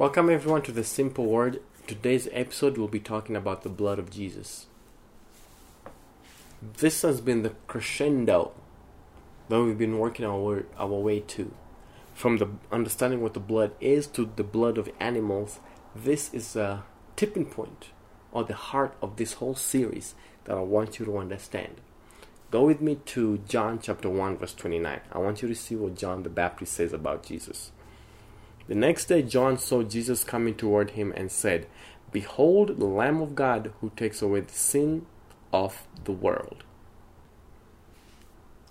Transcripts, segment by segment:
Welcome everyone to the Simple Word. Today's episode will be talking about the blood of Jesus. This has been the crescendo that we've been working our our way to. From the understanding what the blood is to the blood of animals, this is a tipping point or the heart of this whole series that I want you to understand. Go with me to John chapter 1 verse 29. I want you to see what John the Baptist says about Jesus. The next day John saw Jesus coming toward him and said, Behold the Lamb of God who takes away the sin of the world.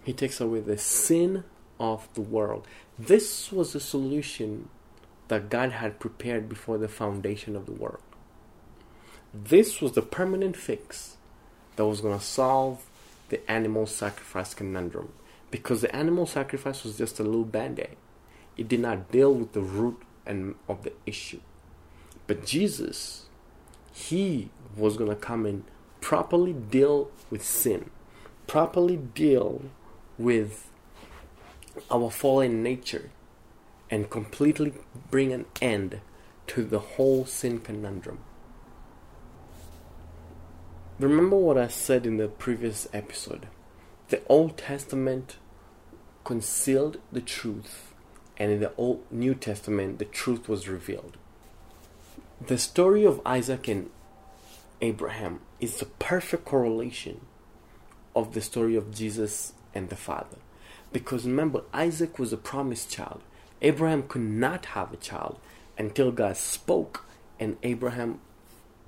He takes away the sin of the world. This was the solution that God had prepared before the foundation of the world. This was the permanent fix that was going to solve the animal sacrifice conundrum. Because the animal sacrifice was just a little band aid, it did not deal with the root and of the issue. But Jesus, He was going to come and properly deal with sin, properly deal with our fallen nature, and completely bring an end to the whole sin conundrum. Remember what I said in the previous episode. The Old Testament concealed the truth, and in the Old New Testament, the truth was revealed. The story of Isaac and Abraham is the perfect correlation of the story of Jesus and the Father. Because remember, Isaac was a promised child. Abraham could not have a child until God spoke, and Abraham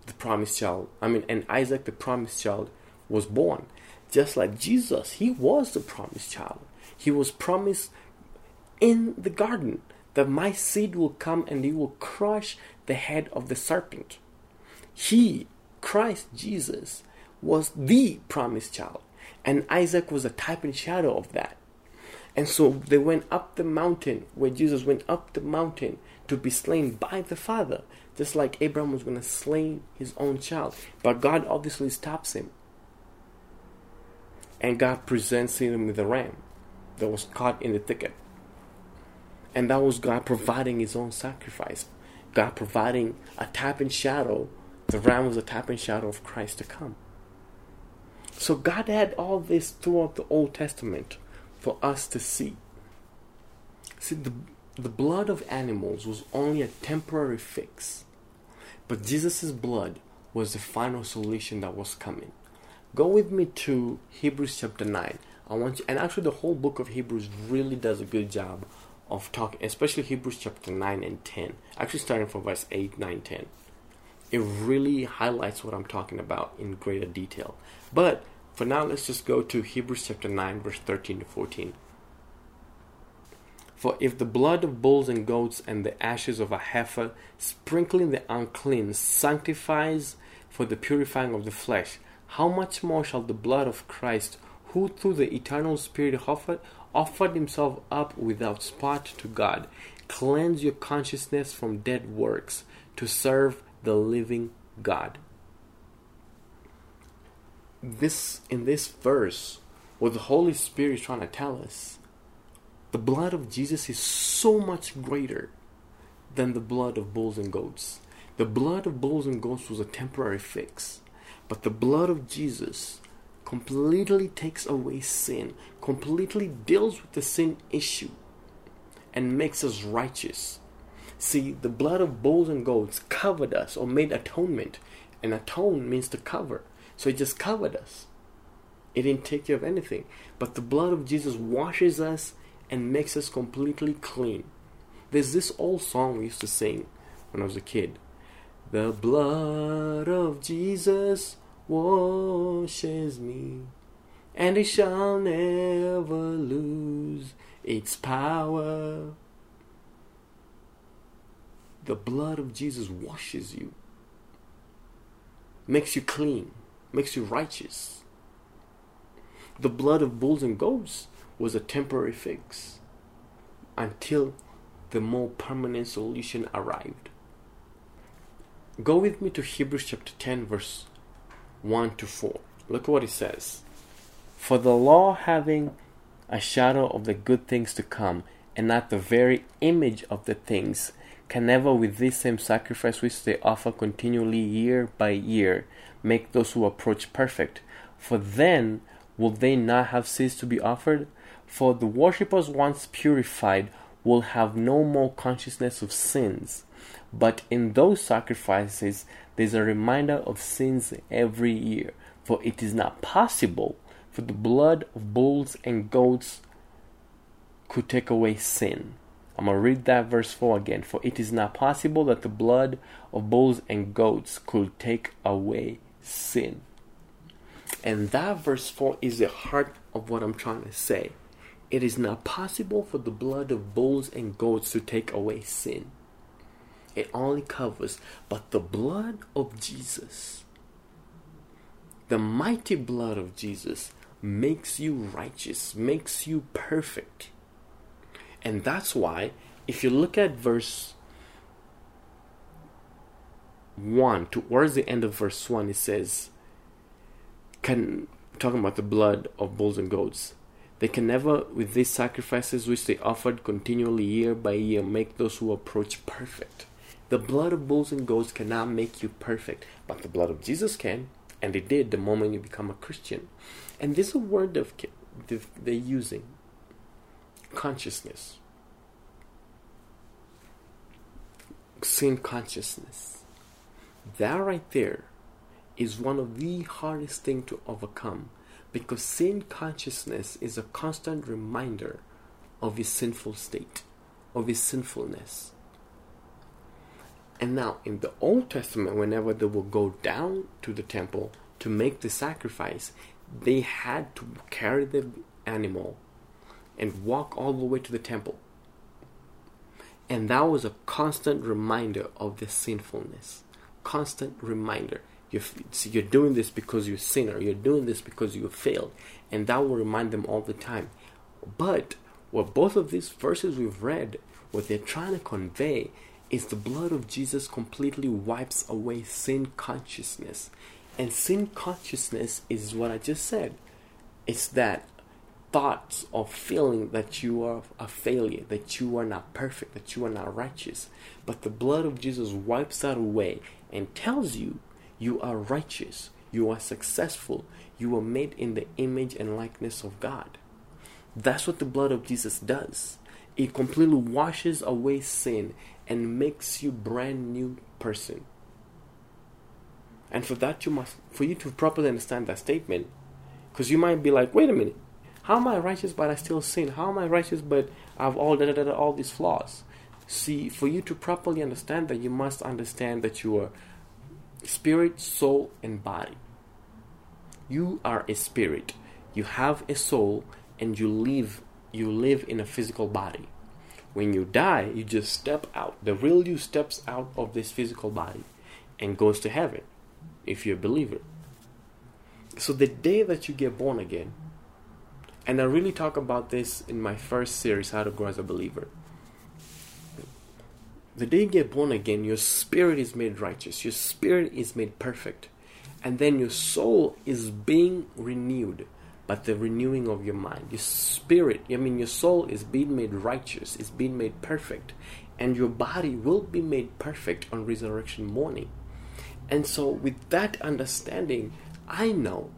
the promised child, I mean, and Isaac, the promised child, was born. Just like Jesus, he was the promised child. He was promised in the garden that my seed will come and he will crush the head of the serpent. He, Christ Jesus, was the promised child. And Isaac was a type and shadow of that. And so they went up the mountain where Jesus went up the mountain to be slain by the Father, just like Abraham was going to slay his own child. But God obviously stops him. And God presents him with a ram that was caught in the thicket. And that was God providing his own sacrifice. God providing a type and shadow. The ram was a type and shadow of Christ to come. So God had all this throughout the Old Testament for us to see. See, the, the blood of animals was only a temporary fix, but Jesus' blood was the final solution that was coming. Go with me to Hebrews chapter 9. I want you, and actually, the whole book of Hebrews really does a good job of talking, especially Hebrews chapter 9 and 10. Actually, starting from verse 8, 9, 10. It really highlights what I'm talking about in greater detail. But for now, let's just go to Hebrews chapter 9, verse 13 to 14. For if the blood of bulls and goats and the ashes of a heifer, sprinkling the unclean, sanctifies for the purifying of the flesh, how much more shall the blood of Christ, who through the eternal Spirit offered, offered himself up without spot to God, cleanse your consciousness from dead works to serve the living God? this in this verse what the holy spirit is trying to tell us the blood of jesus is so much greater than the blood of bulls and goats the blood of bulls and goats was a temporary fix but the blood of jesus completely takes away sin completely deals with the sin issue and makes us righteous see the blood of bulls and goats covered us or made atonement and atone means to cover so it just covered us. It didn't take care of anything. But the blood of Jesus washes us and makes us completely clean. There's this old song we used to sing when I was a kid. The blood of Jesus washes me, and it shall never lose its power. The blood of Jesus washes you, makes you clean makes you righteous. The blood of bulls and goats was a temporary fix until the more permanent solution arrived. Go with me to Hebrews chapter 10, verse 1 to 4. Look what it says. For the law having a shadow of the good things to come, and not the very image of the things, can never with this same sacrifice which they offer continually year by year make those who approach perfect. For then will they not have ceased to be offered? For the worshippers once purified will have no more consciousness of sins. But in those sacrifices there's a reminder of sins every year. For it is not possible for the blood of bulls and goats could take away sin. I'm going to read that verse 4 again. For it is not possible that the blood of bulls and goats could take away sin. And that verse 4 is the heart of what I'm trying to say. It is not possible for the blood of bulls and goats to take away sin. It only covers, but the blood of Jesus, the mighty blood of Jesus, makes you righteous, makes you perfect. And that's why, if you look at verse 1, towards the end of verse 1, it says, can, talking about the blood of bulls and goats, they can never, with these sacrifices which they offered continually year by year, make those who approach perfect. The blood of bulls and goats cannot make you perfect, but the blood of Jesus can, and it did the moment you become a Christian. And this is a word of they're using consciousness, sin consciousness. That right there is one of the hardest thing to overcome because sin consciousness is a constant reminder of his sinful state, of his sinfulness. And now, in the Old Testament, whenever they would go down to the temple to make the sacrifice, they had to carry the animal and walk all the way to the temple. And that was a constant reminder of the sinfulness. Constant reminder. You're, you're doing this because you're a sinner. You're doing this because you failed. And that will remind them all the time. But what both of these verses we've read, what they're trying to convey is the blood of Jesus completely wipes away sin consciousness. And sin consciousness is what I just said. It's that thoughts or feeling that you are a failure, that you are not perfect, that you are not righteous. But the blood of Jesus wipes that away and tells you you are righteous, you are successful, you are made in the image and likeness of God. That's what the blood of Jesus does. It completely washes away sin and makes you brand new person. And for that you must for you to properly understand that statement, because you might be like, wait a minute, how am I righteous but I still sin? How am I righteous but I have all da, da, da, all these flaws? See, for you to properly understand that, you must understand that you are spirit, soul, and body. You are a spirit. You have a soul, and you live. You live in a physical body. When you die, you just step out. The real you steps out of this physical body and goes to heaven if you're a believer. So the day that you get born again, and I really talk about this in my first series, How to Grow as a Believer. The day you get born again, your spirit is made righteous, your spirit is made perfect, and then your soul is being renewed by the renewing of your mind. Your spirit, I mean, your soul is being made righteous, is being made perfect, and your body will be made perfect on resurrection morning. And so, with that understanding, I know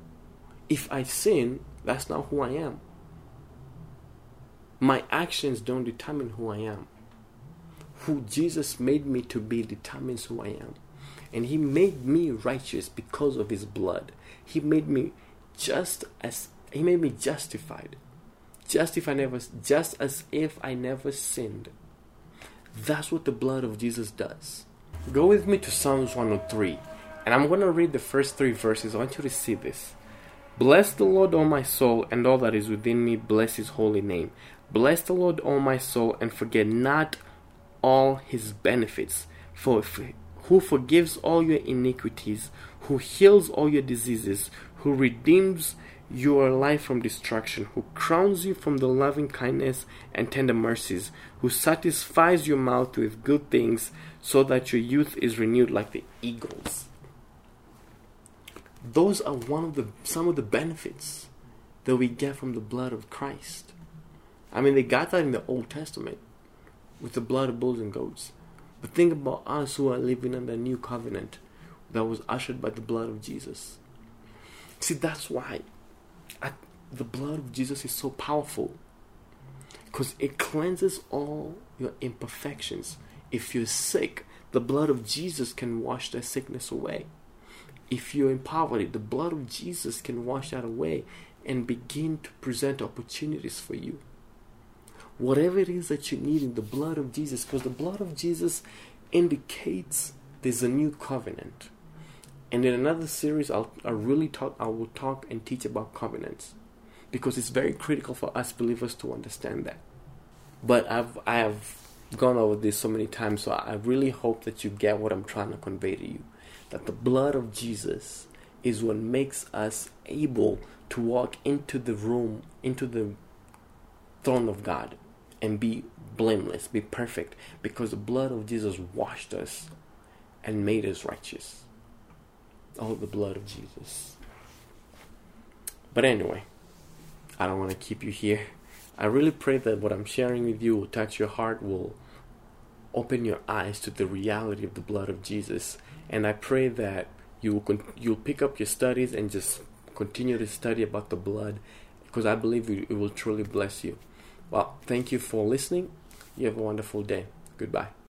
if I sin, that's not who I am. My actions don't determine who I am. Who Jesus made me to be determines who I am. And He made me righteous because of His blood. He made me just as He made me justified. Just if I never just as if I never sinned. That's what the blood of Jesus does. Go with me to Psalms 103. And I'm going to read the first three verses. I want you to see this. Bless the Lord, O my soul, and all that is within me, bless his holy name. Bless the Lord, O my soul, and forget not all his benefits. For who forgives all your iniquities, who heals all your diseases, who redeems your life from destruction, who crowns you from the loving kindness and tender mercies, who satisfies your mouth with good things, so that your youth is renewed like the eagles those are one of the some of the benefits that we get from the blood of Christ. I mean, they got that in the Old Testament with the blood of bulls and goats, But think about us who are living under a new covenant that was ushered by the blood of Jesus. See, that's why the blood of Jesus is so powerful because it cleanses all your imperfections. If you're sick, the blood of Jesus can wash that sickness away. If you're in poverty, the blood of Jesus can wash that away and begin to present opportunities for you. Whatever it is that you need in the blood of Jesus, because the blood of Jesus indicates there's a new covenant. And in another series, I'll, I'll really talk. I will talk and teach about covenants because it's very critical for us believers to understand that. But I've I have gone over this so many times, so I really hope that you get what I'm trying to convey to you. That the blood of Jesus is what makes us able to walk into the room, into the throne of God, and be blameless, be perfect, because the blood of Jesus washed us and made us righteous. Oh, the blood of Jesus. But anyway, I don't want to keep you here. I really pray that what I'm sharing with you will touch your heart, will open your eyes to the reality of the blood of Jesus. And I pray that you will con- you'll pick up your studies and just continue to study about the blood because I believe it will truly bless you. Well, thank you for listening. You have a wonderful day. Goodbye.